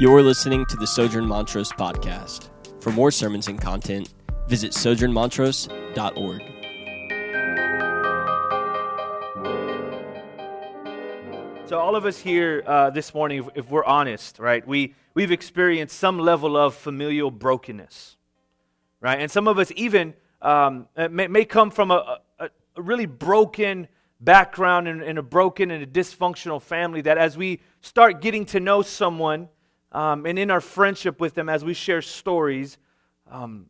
You're listening to the Sojourn Montrose podcast. For more sermons and content, visit sojournmontrose.org. So, all of us here uh, this morning, if, if we're honest, right, we, we've experienced some level of familial brokenness, right? And some of us even um, may, may, come from a, a, a really broken background and, and, a broken and a dysfunctional family that as we start getting to know someone, um, and in our friendship with them, as we share stories, um,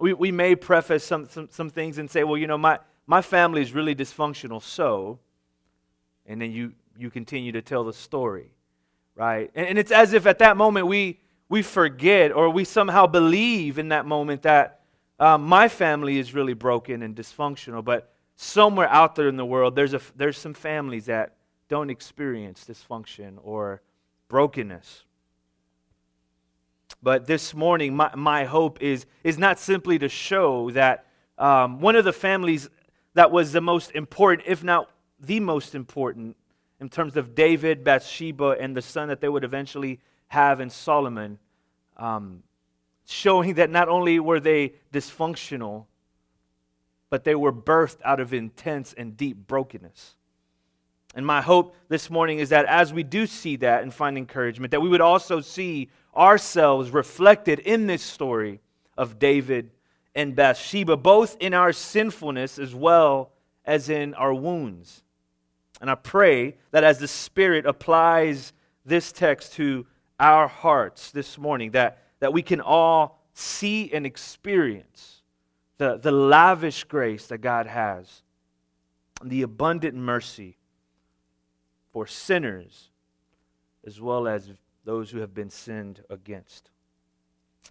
we, we may preface some, some, some things and say, well, you know, my, my family is really dysfunctional, so, and then you, you continue to tell the story, right? And, and it's as if at that moment we, we forget or we somehow believe in that moment that uh, my family is really broken and dysfunctional, but somewhere out there in the world, there's, a, there's some families that don't experience dysfunction or brokenness. But this morning, my, my hope is, is not simply to show that um, one of the families that was the most important, if not the most important, in terms of David, Bathsheba, and the son that they would eventually have in Solomon, um, showing that not only were they dysfunctional, but they were birthed out of intense and deep brokenness. And my hope this morning is that as we do see that and find encouragement, that we would also see ourselves reflected in this story of David and Bathsheba, both in our sinfulness as well as in our wounds. And I pray that as the Spirit applies this text to our hearts this morning, that, that we can all see and experience the, the lavish grace that God has, the abundant mercy for sinners as well as those who have been sinned against.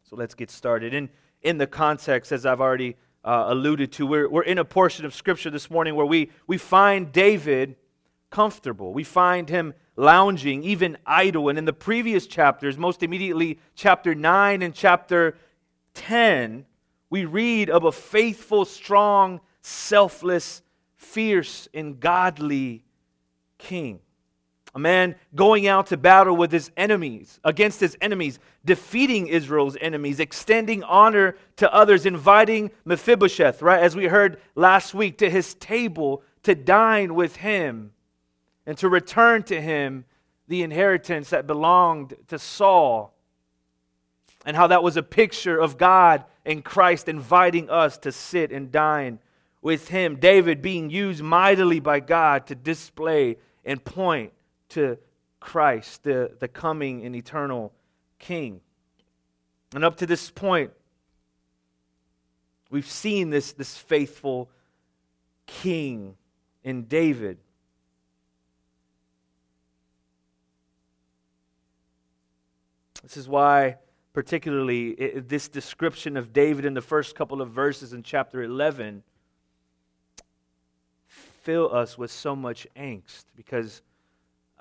So let's get started. In, in the context, as I've already uh, alluded to, we're, we're in a portion of Scripture this morning where we, we find David comfortable. We find him lounging, even idle. And in the previous chapters, most immediately chapter 9 and chapter 10, we read of a faithful, strong, selfless, fierce, and godly king. A man going out to battle with his enemies, against his enemies, defeating Israel's enemies, extending honor to others, inviting Mephibosheth, right, as we heard last week, to his table to dine with him and to return to him the inheritance that belonged to Saul. And how that was a picture of God and Christ inviting us to sit and dine with him. David being used mightily by God to display and point to Christ, the, the coming and eternal King. And up to this point, we've seen this, this faithful King in David. This is why, particularly, it, this description of David in the first couple of verses in chapter 11 fill us with so much angst because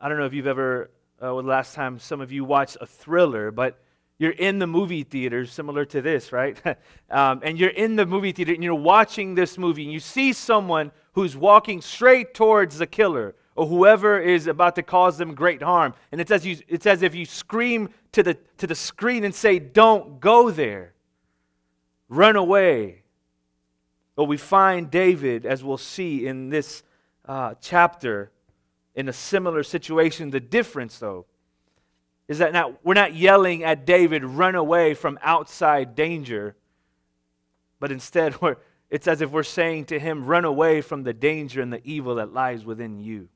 I don't know if you've ever, uh, well, last time some of you watched a thriller, but you're in the movie theater, similar to this, right? um, and you're in the movie theater and you're watching this movie, and you see someone who's walking straight towards the killer or whoever is about to cause them great harm. And it's as, you, it's as if you scream to the, to the screen and say, Don't go there. Run away. But we find David, as we'll see in this uh, chapter, in a similar situation. The difference, though, is that now we're not yelling at David, run away from outside danger, but instead it's as if we're saying to him, run away from the danger and the evil that lies within you.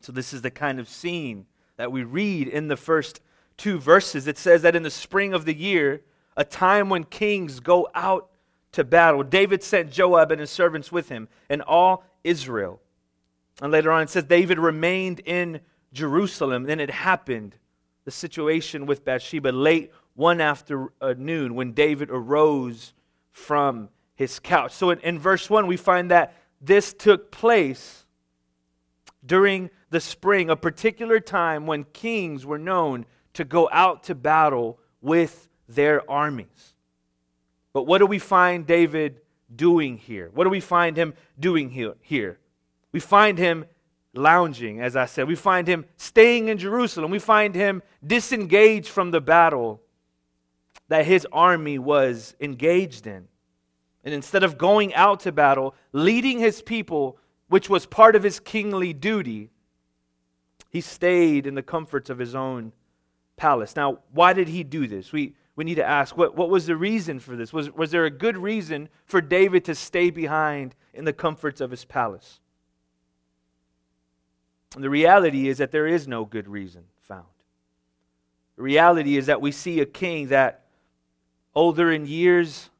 So, this is the kind of scene that we read in the first two verses. It says that in the spring of the year, a time when kings go out to battle, David sent Joab and his servants with him, and all Israel. And later on, it says David remained in Jerusalem. Then it happened, the situation with Bathsheba, late one afternoon when David arose from his couch. So in, in verse 1, we find that this took place during the spring, a particular time when kings were known to go out to battle with their armies. But what do we find David doing here? What do we find him doing here? We find him lounging, as I said. We find him staying in Jerusalem. We find him disengaged from the battle that his army was engaged in. And instead of going out to battle, leading his people, which was part of his kingly duty, he stayed in the comforts of his own palace. Now, why did he do this? We, we need to ask what, what was the reason for this? Was, was there a good reason for David to stay behind in the comforts of his palace? The reality is that there is no good reason found. The reality is that we see a king that, older in years,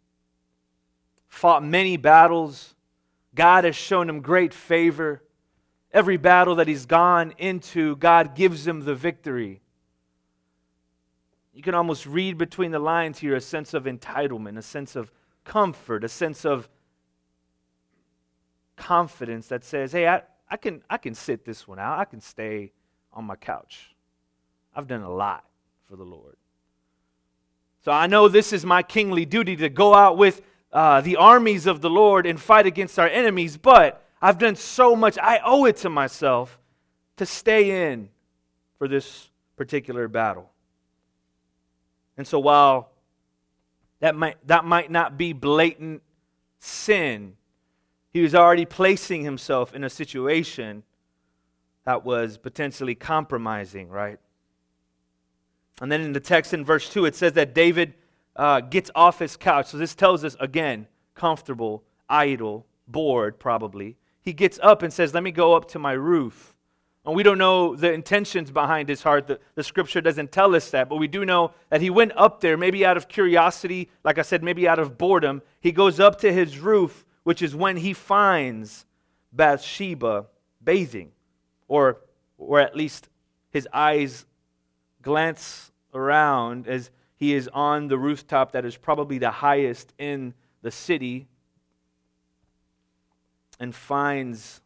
fought many battles. God has shown him great favor. Every battle that he's gone into, God gives him the victory. You can almost read between the lines here a sense of entitlement, a sense of comfort, a sense of confidence that says, hey, I, I, can, I can sit this one out. I can stay on my couch. I've done a lot for the Lord. So I know this is my kingly duty to go out with uh, the armies of the Lord and fight against our enemies, but I've done so much. I owe it to myself to stay in for this particular battle. And so while that might, that might not be blatant sin, he was already placing himself in a situation that was potentially compromising, right? And then in the text in verse 2, it says that David uh, gets off his couch. So this tells us, again, comfortable, idle, bored, probably. He gets up and says, Let me go up to my roof. And we don't know the intentions behind his heart. The, the scripture doesn't tell us that, but we do know that he went up there, maybe out of curiosity, like I said, maybe out of boredom. He goes up to his roof, which is when he finds Bathsheba bathing, or, or at least his eyes glance around as he is on the rooftop that is probably the highest in the city and finds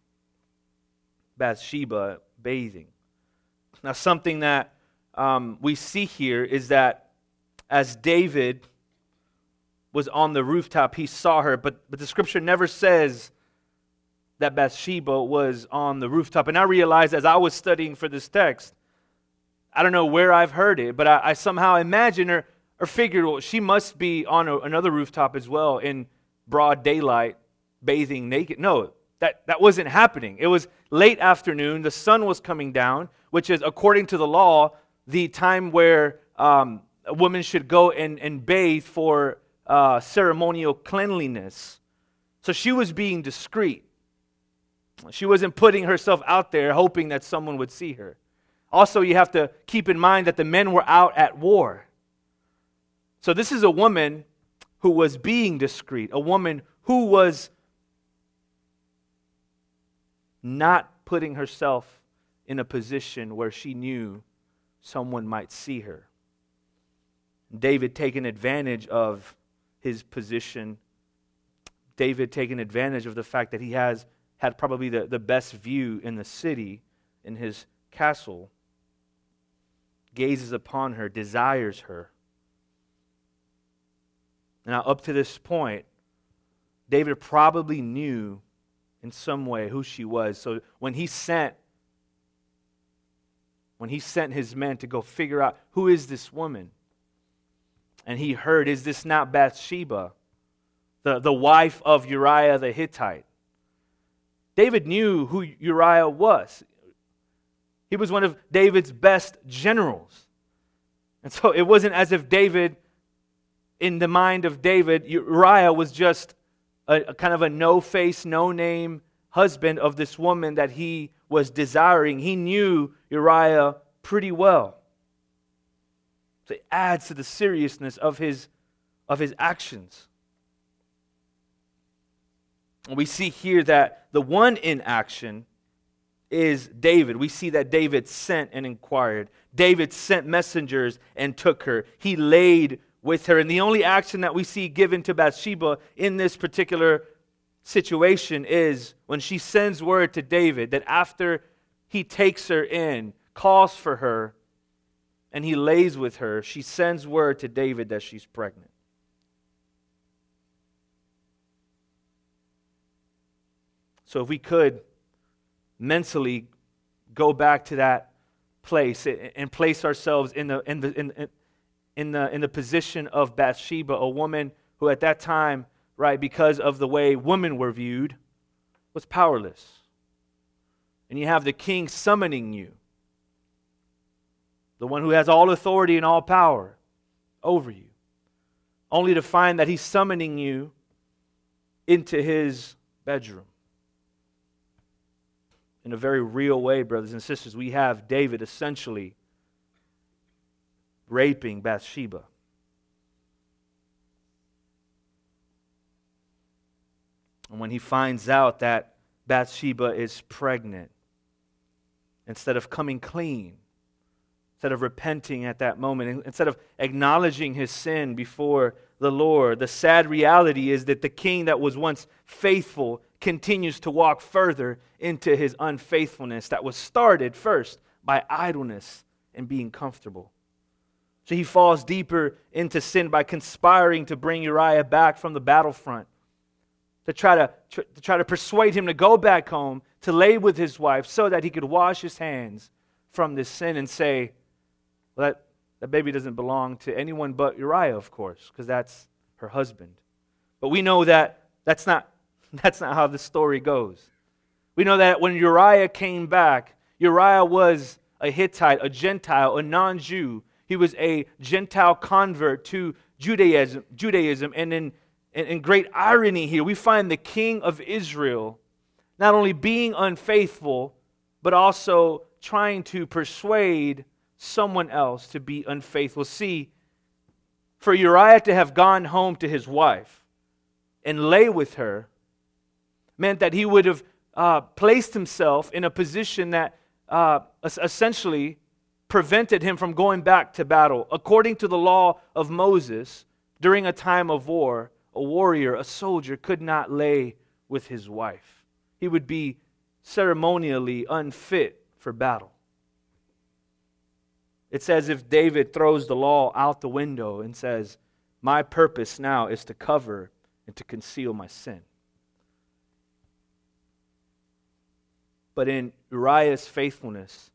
Bathsheba bathing. Now, something that um, we see here is that as David was on the rooftop, he saw her, but, but the scripture never says that Bathsheba was on the rooftop. And I realized as I was studying for this text, I don't know where I've heard it, but I, I somehow imagine her or figured well, she must be on a, another rooftop as well in broad daylight, bathing naked. No, that, that wasn't happening. It was late afternoon. The sun was coming down, which is, according to the law, the time where um, a woman should go and, and bathe for uh, ceremonial cleanliness. So she was being discreet. She wasn't putting herself out there hoping that someone would see her. Also, you have to keep in mind that the men were out at war. So, this is a woman who was being discreet, a woman who was not putting herself in a position where she knew someone might see her. David taking advantage of his position. David taking advantage of the fact that he has had probably the, the best view in the city in his castle. Gazes upon her, desires her. Now, up to this point, David probably knew in some way who she was. So when he sent when he sent his men to go figure out who is this woman, and he heard, is this not Bathsheba, the, the wife of Uriah the Hittite? David knew who Uriah was. He was one of David's best generals. And so it wasn't as if David, in the mind of David, Uriah was just a, a kind of a no face, no name husband of this woman that he was desiring. He knew Uriah pretty well. So it adds to the seriousness of his, of his actions. We see here that the one in action is David. We see that David sent and inquired. David sent messengers and took her. He laid with her. And the only action that we see given to Bathsheba in this particular situation is when she sends word to David that after he takes her in, calls for her, and he lays with her, she sends word to David that she's pregnant. So if we could mentally go back to that place and place ourselves in the, in the, in, in the, in the position of Bathsheba, a woman who at that time, right, because of the way women were viewed, was powerless. And you have the king summoning you, the one who has all authority and all power over you, only to find that he's summoning you into his bedroom in a very real way, brothers and sisters, we have David essentially raping Bathsheba. And when he finds out that Bathsheba is pregnant, instead of coming clean, instead of repenting at that moment, instead of acknowledging his sin before the Lord, the sad reality is that the king that was once faithful continues to walk further into his unfaithfulness that was started first by idleness and being comfortable. So he falls deeper into sin by conspiring to bring Uriah back from the battlefront, to try to, to try to persuade him to go back home, to lay with his wife, so that he could wash his hands from this sin and say, well, that, that baby doesn't belong to anyone but Uriah, of course, because that's her husband. But we know that that's not That's not how the story goes. We know that when Uriah came back, Uriah was a Hittite, a Gentile, a non Jew. He was a Gentile convert to Judaism. Judaism. And in, in great irony here, we find the king of Israel not only being unfaithful, but also trying to persuade someone else to be unfaithful. See, for Uriah to have gone home to his wife and lay with her meant that he would have uh, placed himself in a position that uh, essentially prevented him from going back to battle. According to the law of Moses, during a time of war, a warrior, a soldier, could not lay with his wife. He would be ceremonially unfit for battle. It's as if David throws the law out the window and says, My purpose now is to cover and to conceal my sin. but in Uriah's faithfulness.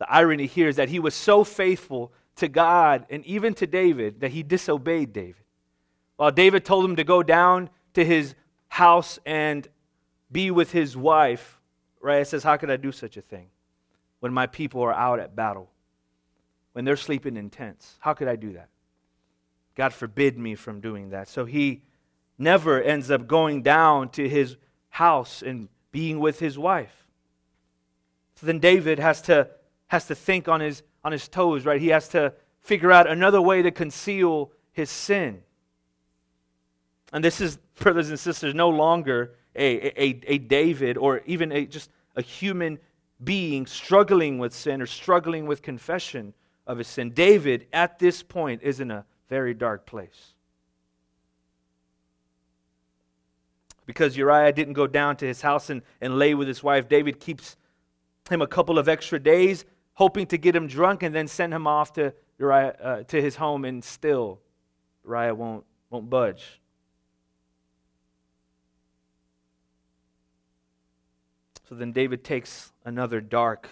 The irony here is that he was so faithful to God and even to David that he disobeyed David. While David told him to go down to his house and be with his wife, Uriah says, How could I do such a thing when my people are out at battle, when they're sleeping in tents? How could I do that? God forbid me from doing that. So he never ends up going down to his house and being with his wife. So then David has to, has to think on his, on his toes, right? He has to figure out another way to conceal his sin. And this is, brothers and sisters, no longer a, a, a David or even a, just a human being struggling with sin or struggling with confession of his sin. David, at this point, is in a very dark place. Because Uriah didn't go down to his house and, and lay with his wife, David keeps him a couple of extra days, hoping to get him drunk and then send him off to, Uriah, uh, to his home, and still Uriah won't, won't budge. So then David takes another dark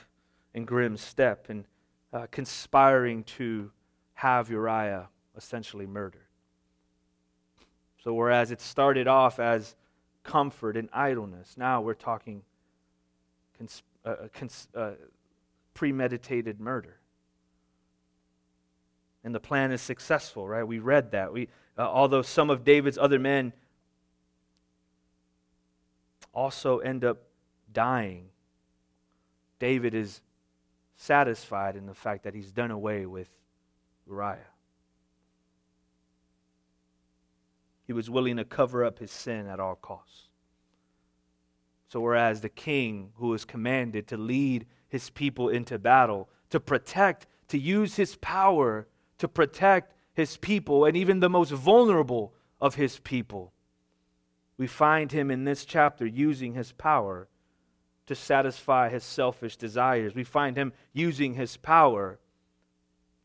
and grim step in uh, conspiring to have Uriah essentially murdered. So, whereas it started off as comfort and idleness, now we're talking conspiracy a, a premeditated murder. And the plan is successful, right? We read that. We, uh, although some of David's other men also end up dying, David is satisfied in the fact that he's done away with Uriah. He was willing to cover up his sin at all costs. So, whereas the king who is commanded to lead his people into battle, to protect, to use his power to protect his people and even the most vulnerable of his people, we find him in this chapter using his power to satisfy his selfish desires. We find him using his power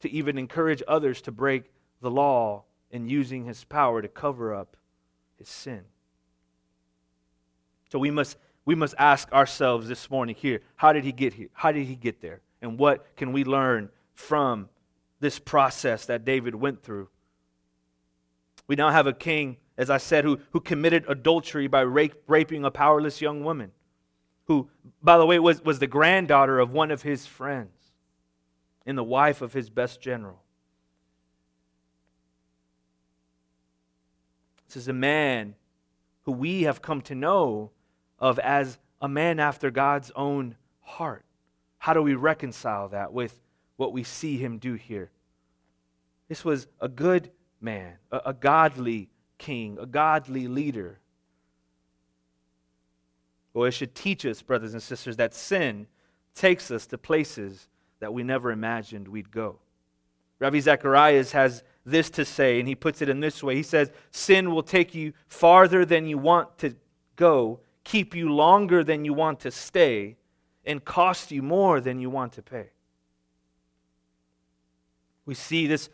to even encourage others to break the law and using his power to cover up his sin. So we must we must ask ourselves this morning here how did he get here? How did he get there? And what can we learn from this process that David went through? We now have a king, as I said, who, who committed adultery by rape, raping a powerless young woman, who, by the way, was, was the granddaughter of one of his friends and the wife of his best general. This is a man who we have come to know of as a man after God's own heart. How do we reconcile that with what we see him do here? This was a good man, a, a godly king, a godly leader. Well, it should teach us, brothers and sisters, that sin takes us to places that we never imagined we'd go. Ravi Zacharias has this to say, and he puts it in this way. He says, Sin will take you farther than you want to go, keep you longer than you want to stay, and cost you more than you want to pay. We see this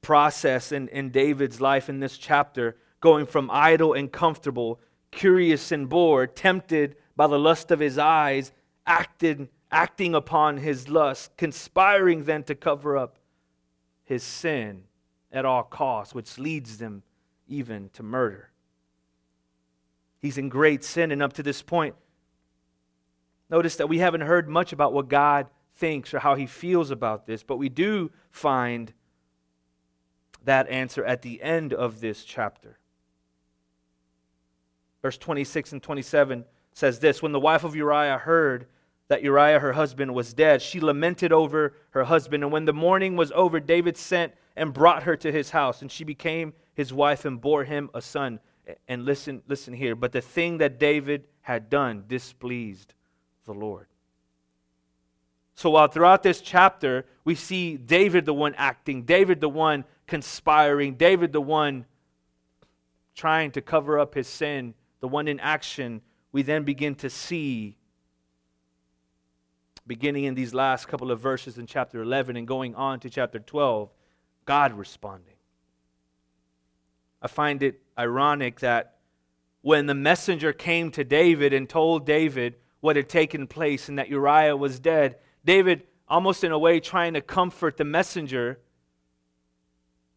process in, in David's life in this chapter, going from idle and comfortable, curious and bored, tempted by the lust of his eyes, acted, acting upon his lust, conspiring then to cover up his sin at all costs, which leads them even to murder. He's in great sin, and up to this point, notice that we haven't heard much about what God thinks or how he feels about this, but we do find that answer at the end of this chapter. Verse 26 and 27 says this When the wife of Uriah heard that Uriah, her husband, was dead, she lamented over her husband. And when the mourning was over, David sent and brought her to his house, and she became his wife and bore him a son. And listen, listen here. But the thing that David had done displeased the Lord. So while throughout this chapter we see David the one acting, David the one conspiring, David the one trying to cover up his sin, the one in action, we then begin to see, beginning in these last couple of verses in chapter 11 and going on to chapter 12, God responding. I find it ironic that when the messenger came to David and told David what had taken place and that Uriah was dead, David, almost in a way trying to comfort the messenger,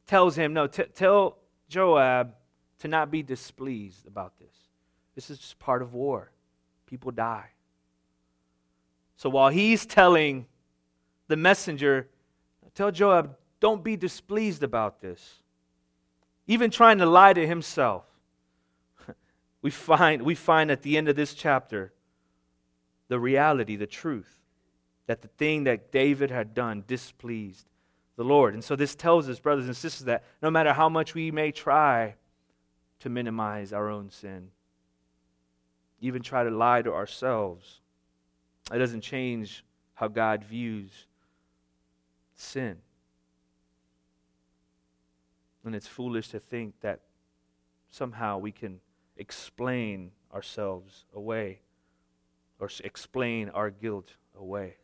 tells him, No, t- tell Joab to not be displeased about this. This is just part of war. People die. So while he's telling the messenger, Tell Joab, don't be displeased about this. Even trying to lie to himself. we find, we find at the end of this chapter the reality, the truth, that the thing that David had done displeased the Lord. And so this tells us, brothers and sisters, that no matter how much we may try to minimize our own sin, even try to lie to ourselves, it doesn't change how God views sin. And it's foolish to think that somehow we can explain ourselves away or explain our guilt away.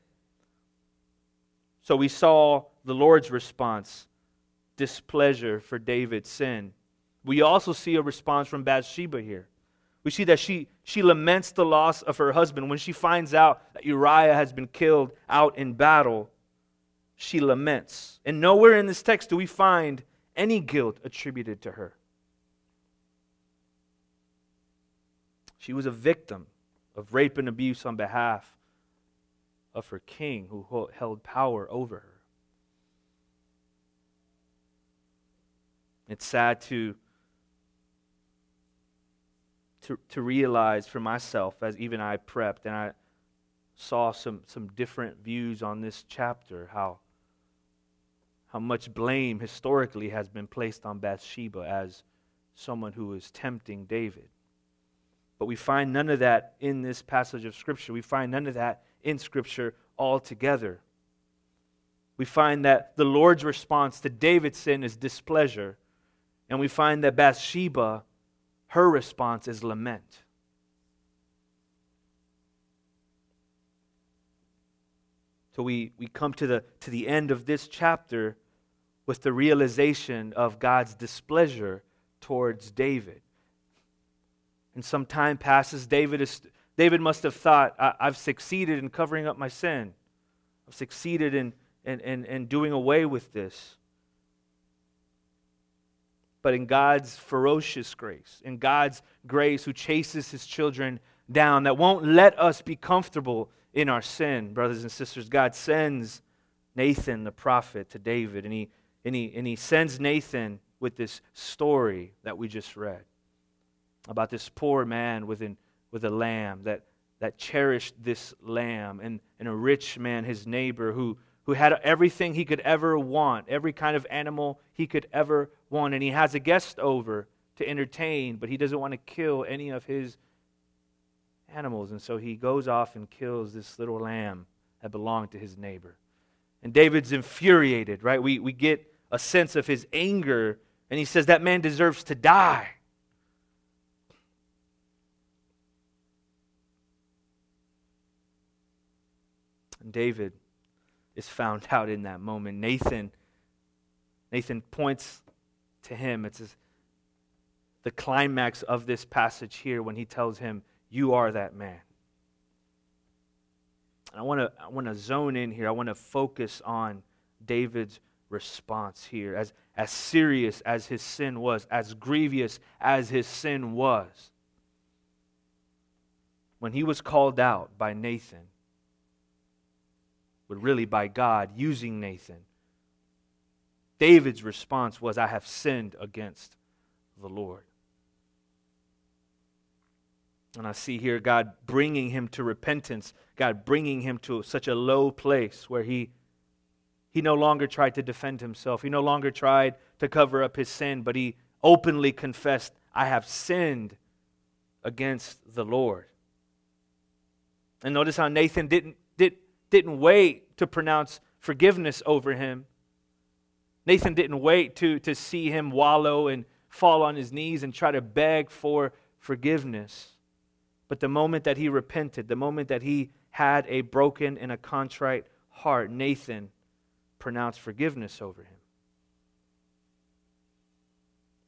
So we saw the Lord's response displeasure for David's sin. We also see a response from Bathsheba here. We see that she, she laments the loss of her husband. When she finds out that Uriah has been killed out in battle, she laments. And nowhere in this text do we find any guilt attributed to her. She was a victim of rape and abuse on behalf of her king who held power over her. It's sad to, to, to realize for myself, as even I prepped and I saw some, some different views on this chapter, how how much blame historically has been placed on Bathsheba as someone who is tempting David. But we find none of that in this passage of Scripture. We find none of that in Scripture altogether. We find that the Lord's response to David's sin is displeasure, and we find that Bathsheba, her response is lament. So we, we come to the, to the end of this chapter with the realization of God's displeasure towards David. And some time passes, David is David must have thought, I- have succeeded in covering up my sin. I've succeeded in, in, in, in doing away with this. But in God's ferocious grace, in God's grace who chases his children down, that won't let us be comfortable in our sin, brothers and sisters, God sends Nathan the prophet to David, and he, and he, and he sends Nathan with this story that we just read about this poor man with, an, with a lamb that, that cherished this lamb, and, and a rich man, his neighbor, who, who had everything he could ever want, every kind of animal he could ever want. And he has a guest over to entertain, but he doesn't want to kill any of his animals. And so he goes off and kills this little lamb that belonged to his neighbor. And David's infuriated, right? We, we get a sense of his anger, and he says, That man deserves to die. And David is found out in that moment. Nathan, Nathan points to him. It's the climax of this passage here when he tells him, You are that man. And I want to I want to zone in here. I want to focus on David's response here. As, as serious as his sin was, as grievous as his sin was, when he was called out by Nathan, but really by God using Nathan. David's response was, I have sinned against the Lord. And I see here God bringing him to repentance, God bringing him to such a low place where he, he no longer tried to defend himself. He no longer tried to cover up his sin, but he openly confessed, I have sinned against the Lord. And notice how Nathan didn't, did, didn't wait to pronounce forgiveness over him. Nathan didn't wait to, to see him wallow and fall on his knees and try to beg for forgiveness. But the moment that he repented, the moment that he had a broken and a contrite heart, Nathan pronounced forgiveness over him.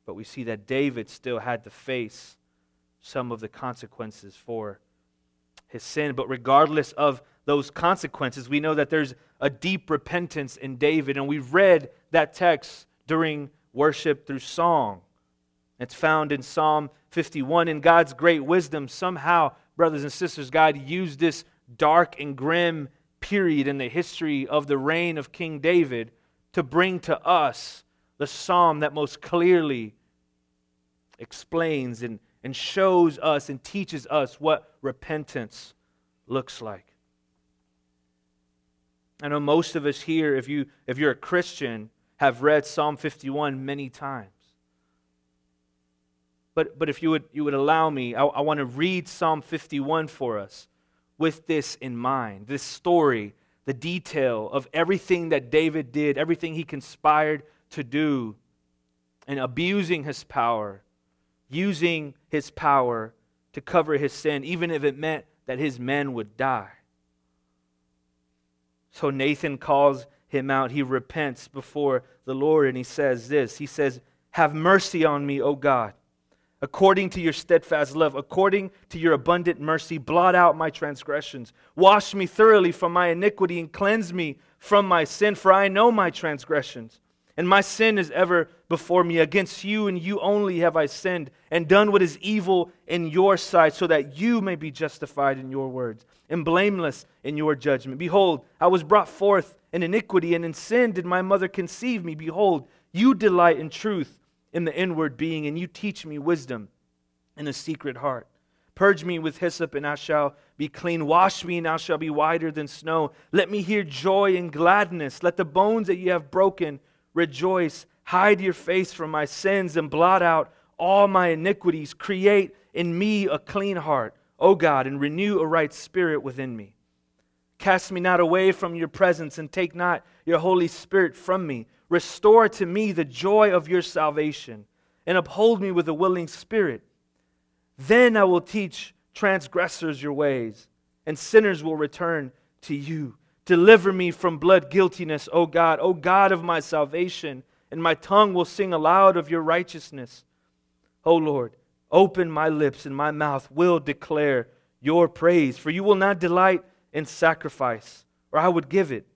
But we see that David still had to face some of the consequences for his sin. But regardless of those consequences, we know that there's a deep repentance in David. And we've read that text during worship through song. It's found in Psalm 51. In God's great wisdom, somehow, brothers and sisters, God used this dark and grim period in the history of the reign of King David to bring to us the psalm that most clearly explains and, and shows us and teaches us what repentance looks like. I know most of us here, if, you, if you're a Christian, have read Psalm 51 many times. But, but if you would, you would allow me, I, I want to read Psalm 51 for us with this in mind this story, the detail of everything that David did, everything he conspired to do, and abusing his power, using his power to cover his sin, even if it meant that his men would die. So Nathan calls him out. He repents before the Lord and he says this He says, Have mercy on me, O God. According to your steadfast love, according to your abundant mercy, blot out my transgressions. Wash me thoroughly from my iniquity and cleanse me from my sin, for I know my transgressions. And my sin is ever before me. Against you and you only have I sinned and done what is evil in your sight, so that you may be justified in your words and blameless in your judgment. Behold, I was brought forth in iniquity, and in sin did my mother conceive me. Behold, you delight in truth in the inward being, and you teach me wisdom in a secret heart. Purge me with hyssop, and I shall be clean. Wash me, and I shall be whiter than snow. Let me hear joy and gladness. Let the bones that you have broken rejoice. Hide your face from my sins and blot out all my iniquities. Create in me a clean heart, O God, and renew a right spirit within me. Cast me not away from your presence and take not your Holy Spirit from me. Restore to me the joy of your salvation and uphold me with a willing spirit. Then I will teach transgressors your ways, and sinners will return to you. Deliver me from blood guiltiness, O God, O God of my salvation, and my tongue will sing aloud of your righteousness. O Lord, open my lips, and my mouth will declare your praise. For you will not delight in sacrifice, or I would give it.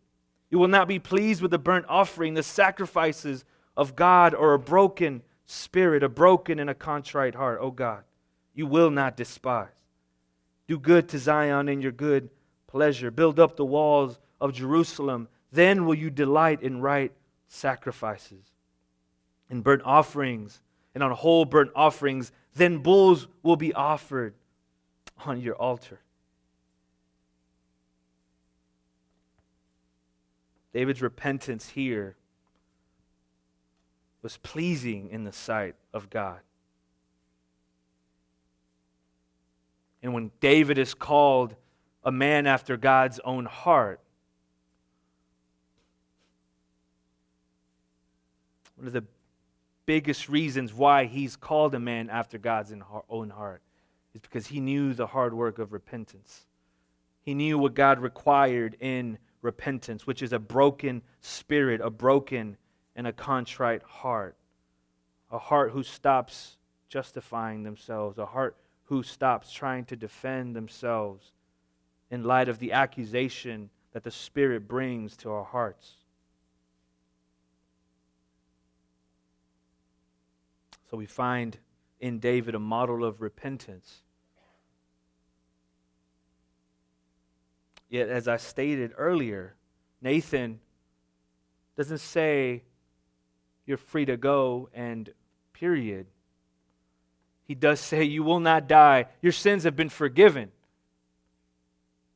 You will not be pleased with the burnt offering, the sacrifices of God, or a broken spirit, a broken and a contrite heart. O God, you will not despise. Do good to Zion in your good pleasure. Build up the walls of Jerusalem. Then will you delight in right sacrifices, in burnt offerings, and on whole burnt offerings. Then bulls will be offered on your altar. David's repentance here was pleasing in the sight of God. And when David is called a man after God's own heart, one of the biggest reasons why he's called a man after God's own heart is because he knew the hard work of repentance. He knew what God required in repentance, which is a broken spirit, a broken and a contrite heart. A heart who stops justifying themselves, a heart who stops trying to defend themselves in light of the accusation that the Spirit brings to our hearts. So we find in David a model of repentance. Yet, as I stated earlier, Nathan doesn't say you're free to go and period. He does say, You will not die. Your sins have been forgiven.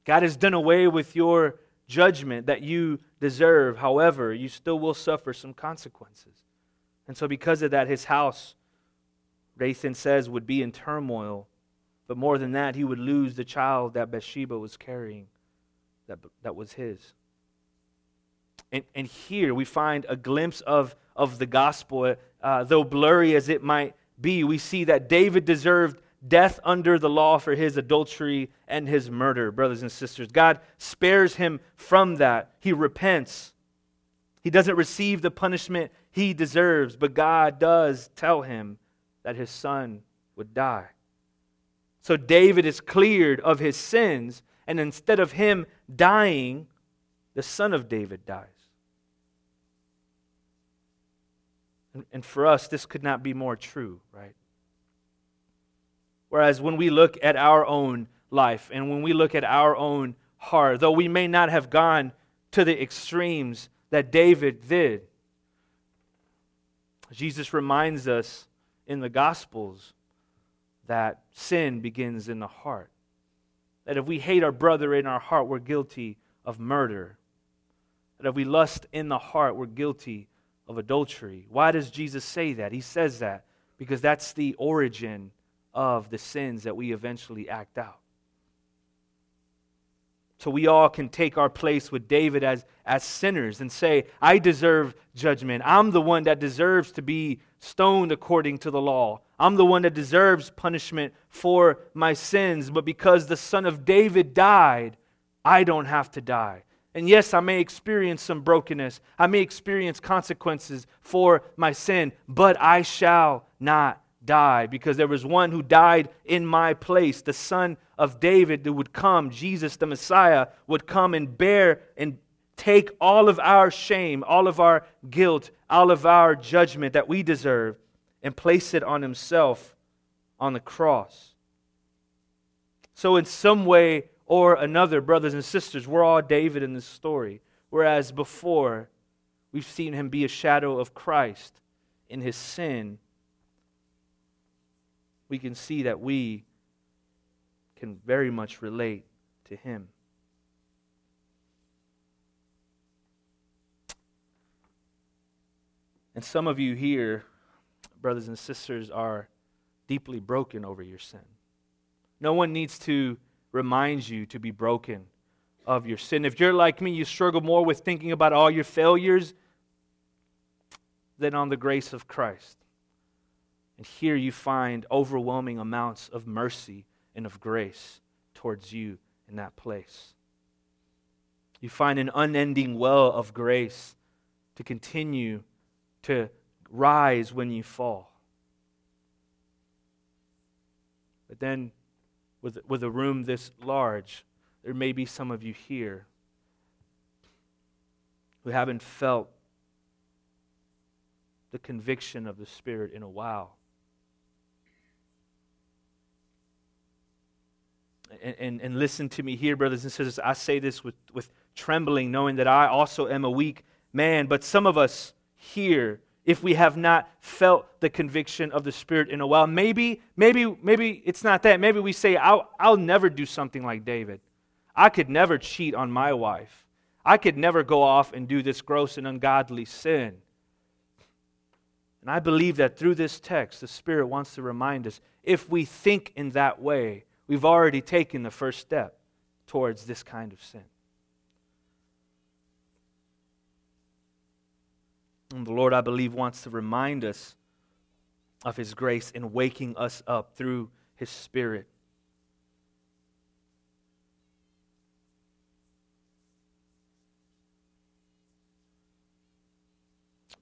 God has done away with your judgment that you deserve. However, you still will suffer some consequences. And so, because of that, his house Nathan says would be in turmoil. But more than that, he would lose the child that Bathsheba was carrying, that, that was his. And, and here we find a glimpse of, of the gospel, uh, though blurry as it might be. We see that David deserved death under the law for his adultery and his murder, brothers and sisters. God spares him from that. He repents. He doesn't receive the punishment he deserves, but God does tell him that his son would die. So David is cleared of his sins, and instead of him dying, the son of David dies. And, for us, this could not be more true, right? Whereas when we look at our own life and when we look at our own heart, though we may not have gone to the extremes that David did, Jesus reminds us in the Gospels that sin begins in the heart. That if we hate our brother in our heart, we're guilty of murder. That if we lust in the heart, we're guilty of adultery. Why does Jesus say that? He says that because that's the origin of the sins that we eventually act out. So we all can take our place with David as, as sinners and say, I deserve judgment. I'm the one that deserves to be stoned according to the law. I'm the one that deserves punishment for my sins. But because the son of David died, I don't have to die. And yes, I may experience some brokenness. I may experience consequences for my sin, but I shall not die because there was one who died in my place. The son of David who would come, Jesus the Messiah, would come and bear and take all of our shame, all of our guilt, all of our judgment that we deserve, and place it on himself on the cross. So, in some way or another, brothers and sisters, we're all David in this story. Whereas before, we've seen him be a shadow of Christ in his sin we can see that we can very much relate to him. And some of you here, brothers and sisters, are deeply broken over your sin. No one needs to remind you to be broken of your sin. If you're like me, you struggle more with thinking about all your failures than on the grace of Christ. And here you find overwhelming amounts of mercy and of grace towards you in that place. You find an unending well of grace to continue to rise when you fall. But then with, with a room this large, there may be some of you here who haven't felt the conviction of the Spirit in a while. And, and, listen to me here, brothers and sisters. I say this with, with trembling, knowing that I also am a weak man. But some of us here, if we have not felt the conviction of the Spirit in a while, maybe, maybe, maybe it's not that. Maybe we say, I'll, I'll never do something like David. I could never cheat on my wife. I could never go off and do this gross and ungodly sin. And I believe that through this text, the Spirit wants to remind us if we think in that way, we've already taken the first step towards this kind of sin. And the Lord, I believe, wants to remind us of His grace in waking us up through His Spirit.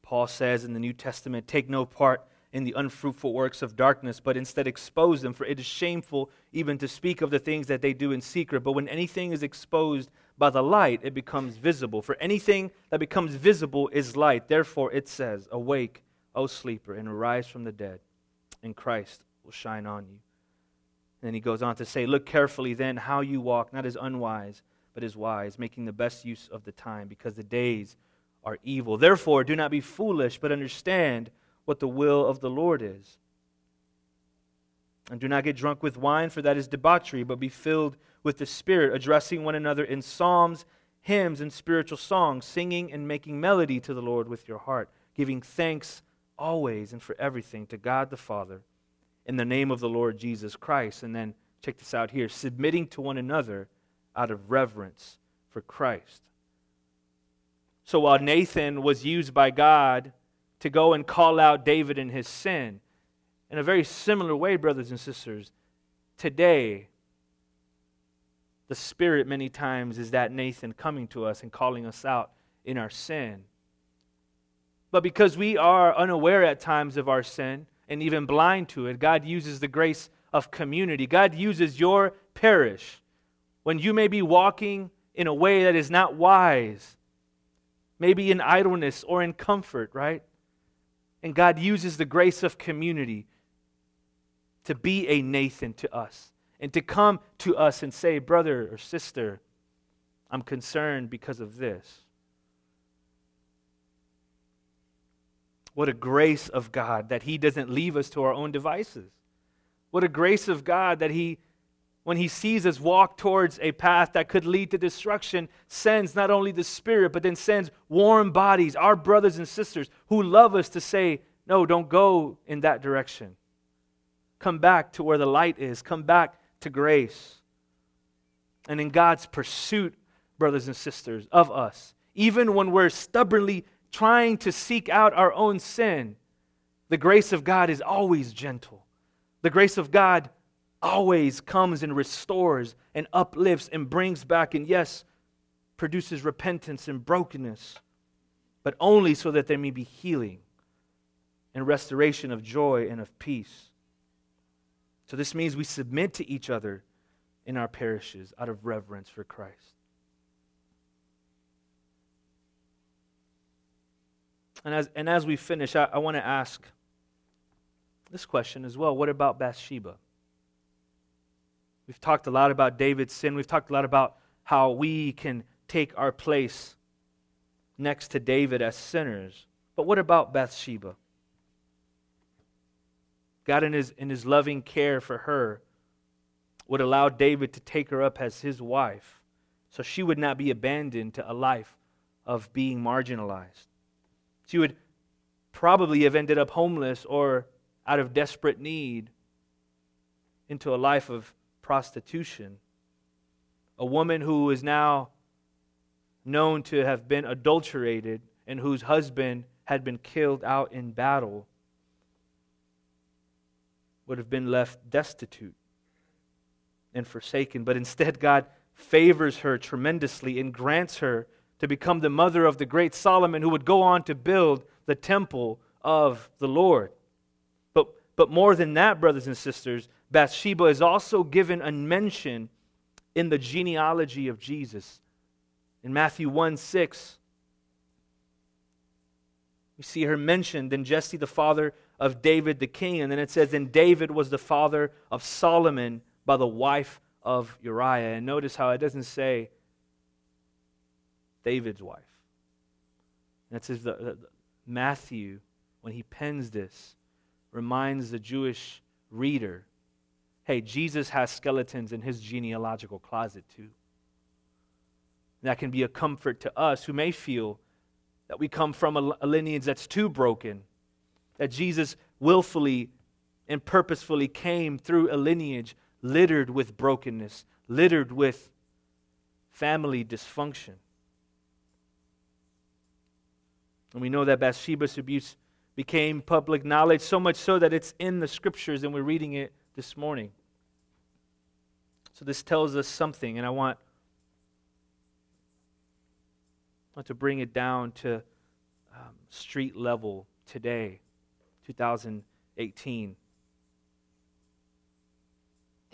Paul says in the New Testament, take no part in the unfruitful works of darkness, but instead expose them, for it is shameful even to speak of the things that they do in secret. But when anything is exposed by the light, it becomes visible. For anything that becomes visible is light. Therefore, it says, Awake, O sleeper, and arise from the dead, and Christ will shine on you. And then he goes on to say, Look carefully then how you walk, not as unwise, but as wise, making the best use of the time, because the days are evil. Therefore, do not be foolish, but understand what the will of the Lord is. And do not get drunk with wine, for that is debauchery, but be filled with the Spirit, addressing one another in psalms, hymns, and spiritual songs, singing and making melody to the Lord with your heart, giving thanks always and for everything to God the Father in the name of the Lord Jesus Christ. And then, check this out here submitting to one another out of reverence for Christ. So while Nathan was used by God to go and call out David in his sin, in a very similar way, brothers and sisters, today, the Spirit many times is that Nathan coming to us and calling us out in our sin. But because we are unaware at times of our sin and even blind to it, God uses the grace of community. God uses your parish when you may be walking in a way that is not wise maybe in idleness or in comfort, right? And God uses the grace of community to be a Nathan to us and to come to us and say, Brother or sister, I'm concerned because of this. What a grace of God that He doesn't leave us to our own devices. What a grace of God that He when he sees us walk towards a path that could lead to destruction, sends not only the Spirit, but then sends warm bodies, our brothers and sisters who love us to say, No, don't go in that direction. Come back to where the light is, come back to grace. And in God's pursuit, brothers and sisters, of us, even when we're stubbornly trying to seek out our own sin, the grace of God is always gentle. The grace of God always comes and restores and uplifts and brings back, and yes, produces repentance and brokenness, but only so that there may be healing and restoration of joy and of peace. So, this means we submit to each other in our parishes out of reverence for Christ. And as, and as we finish, I, I want to ask this question as well What about Bathsheba? We've talked a lot about David's sin. We've talked a lot about how we can take our place next to David as sinners. But what about Bathsheba? God, in his, in his loving care for her, would allow David to take her up as his wife so she would not be abandoned to a life of being marginalized. She would probably have ended up homeless or out of desperate need into a life of prostitution. A woman who is now known to have been adulterated and whose husband had been killed out in battle would have been left destitute and forsaken. But instead, God favors her tremendously and grants her to become the mother of the great Solomon who would go on to build the temple of the Lord. But, but more than that, brothers and sisters, Bathsheba is also given a mention in the genealogy of Jesus. In Matthew 1 6, we see her mentioned in Jesse, the father of David the king. And then it says, And David was the father of Solomon by the wife of Uriah. And notice how it doesn't say David's wife. It says the, the, Matthew, when he pens this, reminds the Jewish reader hey, Jesus has skeletons in his genealogical closet too. that can be a comfort to us who may feel that we come from a, a lineage that's too broken, that Jesus willfully and purposefully came through a lineage littered with brokenness, littered with family dysfunction. And we know that Bathsheba's abuse became public knowledge, so much so that it's in the scriptures and we're reading it this morning. So this tells us something, and I want want to bring it down to um, street level today, 2018.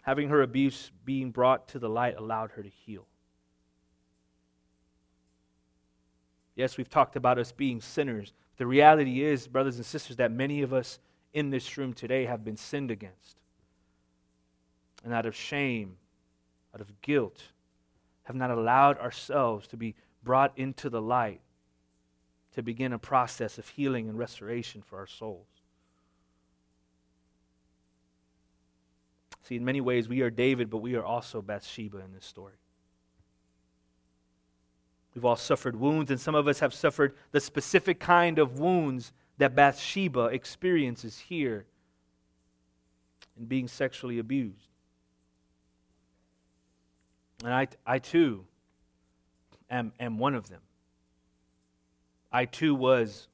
Having her abuse being brought to the light allowed her to heal. Yes, we've talked about us being sinners. The reality is, brothers and sisters, that many of us in this room today have been sinned against. And out of shame, out of guilt, have not allowed ourselves to be brought into the light to begin a process of healing and restoration for our souls. See, in many ways, we are David, but we are also Bathsheba in this story. We've all suffered wounds, and some of us have suffered the specific kind of wounds that Bathsheba experiences here in being sexually abused. And I, I too am, am one of them. I too was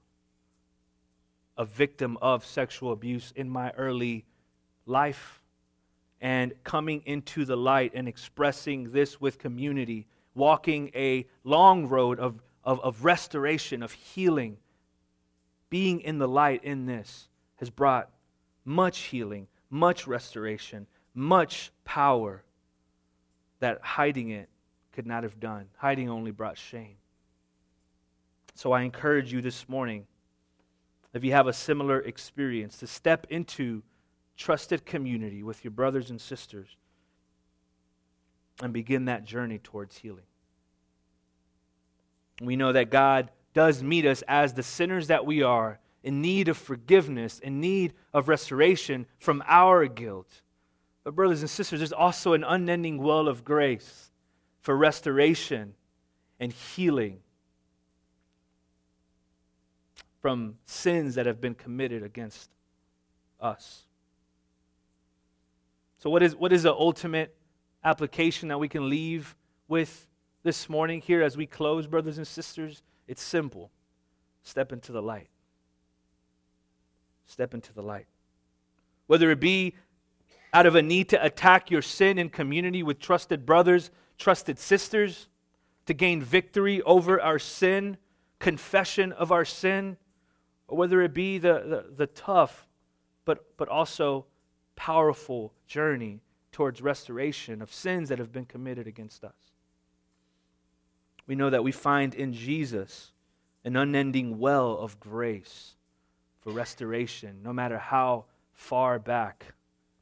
a victim of sexual abuse in my early life. And coming into the light and expressing this with community, walking a long road of, of, of restoration, of healing, being in the light in this has brought much healing, much restoration, much power that hiding it could not have done. Hiding only brought shame. So I encourage you this morning, if you have a similar experience, to step into trusted community with your brothers and sisters and begin that journey towards healing. We know that God does meet us as the sinners that we are, in need of forgiveness, in need of restoration from our guilt. But, brothers and sisters, there's also an unending well of grace for restoration and healing from sins that have been committed against us. So, what is, what is the ultimate application that we can leave with this morning here as we close, brothers and sisters? It's simple step into the light. Step into the light. Whether it be out of a need to attack your sin in community with trusted brothers trusted sisters to gain victory over our sin, confession of our sin, or whether it be the, the, the tough but, but also powerful journey towards restoration of sins that have been committed against us. We know that we find in Jesus an unending well of grace for restoration, no matter how far back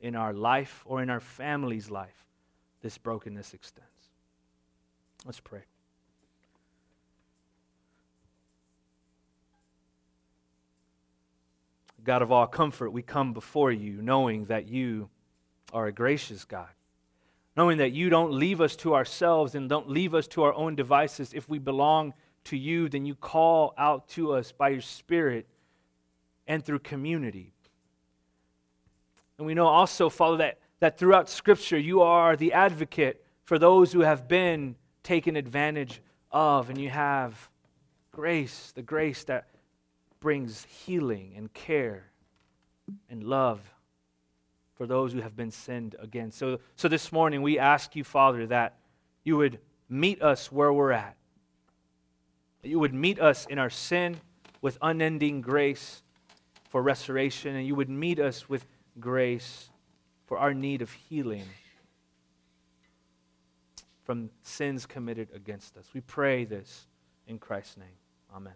in our life or in our family's life this brokenness extends. Let's pray. God of all comfort, we come before you knowing that you are a gracious God. Knowing that you don't leave us to ourselves and don't leave us to our own devices. If we belong to you, then you call out to us by your Spirit and through community. And we know also, Father, that, that throughout Scripture you are the advocate for those who have been taken advantage of, and you have grace, the grace that brings healing and care and love for those who have been sinned against. So, so this morning we ask you, Father, that you would meet us where we're at. That you would meet us in our sin with unending grace for restoration, and you would meet us with grace for our need of healing from sins committed against us. We pray this in Christ's name. Amen.